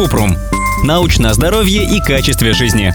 Купрум. Научное здоровье и качестве жизни.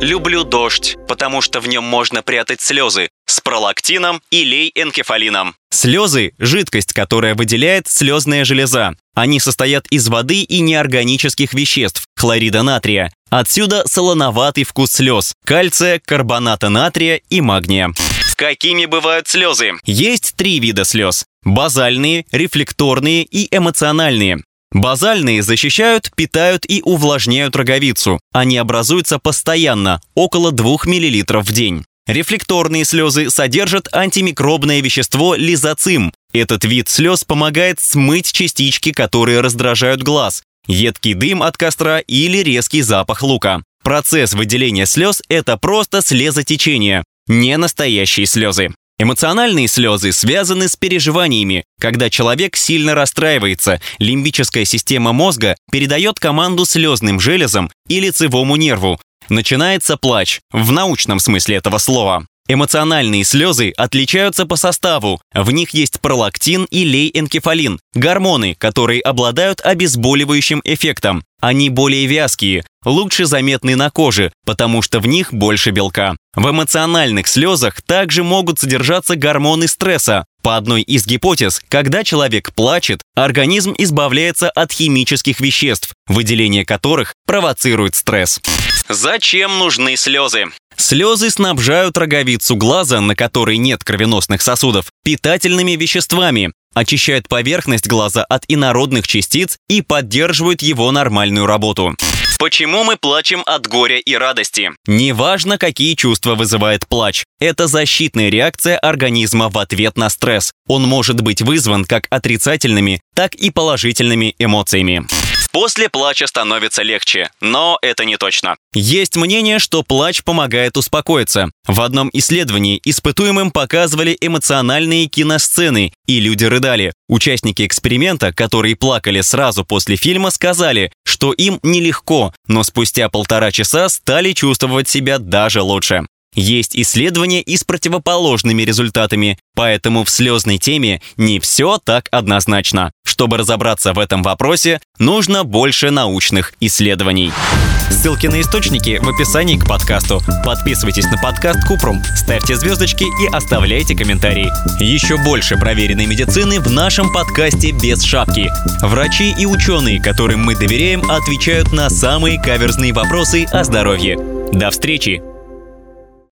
Люблю дождь, потому что в нем можно прятать слезы с пролактином и лей-энкефалином. Слезы – жидкость, которая выделяет слезная железа. Они состоят из воды и неорганических веществ – хлорида натрия. Отсюда солоноватый вкус слез – кальция, карбоната натрия и магния. Какими бывают слезы? Есть три вида слез – базальные, рефлекторные и эмоциональные. Базальные защищают, питают и увлажняют роговицу. Они образуются постоянно, около 2 мл в день. Рефлекторные слезы содержат антимикробное вещество лизоцим. Этот вид слез помогает смыть частички, которые раздражают глаз, едкий дым от костра или резкий запах лука. Процесс выделения слез – это просто слезотечение, не настоящие слезы. Эмоциональные слезы связаны с переживаниями. Когда человек сильно расстраивается, лимбическая система мозга передает команду слезным железам и лицевому нерву. Начинается плач, в научном смысле этого слова. Эмоциональные слезы отличаются по составу. В них есть пролактин и лейэнкефалин – гормоны, которые обладают обезболивающим эффектом. Они более вязкие, лучше заметны на коже, потому что в них больше белка. В эмоциональных слезах также могут содержаться гормоны стресса. По одной из гипотез, когда человек плачет, организм избавляется от химических веществ, выделение которых провоцирует стресс. Зачем нужны слезы? Слезы снабжают роговицу глаза, на которой нет кровеносных сосудов, питательными веществами, очищают поверхность глаза от инородных частиц и поддерживают его нормальную работу. Почему мы плачем от горя и радости? Неважно, какие чувства вызывает плач. Это защитная реакция организма в ответ на стресс. Он может быть вызван как отрицательными, так и положительными эмоциями. После плача становится легче, но это не точно. Есть мнение, что плач помогает успокоиться. В одном исследовании испытуемым показывали эмоциональные киносцены, и люди рыдали. Участники эксперимента, которые плакали сразу после фильма, сказали, что им нелегко, но спустя полтора часа стали чувствовать себя даже лучше. Есть исследования и с противоположными результатами, поэтому в слезной теме не все так однозначно. Чтобы разобраться в этом вопросе, нужно больше научных исследований. Ссылки на источники в описании к подкасту. Подписывайтесь на подкаст Купрум, ставьте звездочки и оставляйте комментарии. Еще больше проверенной медицины в нашем подкасте «Без шапки». Врачи и ученые, которым мы доверяем, отвечают на самые каверзные вопросы о здоровье. До встречи!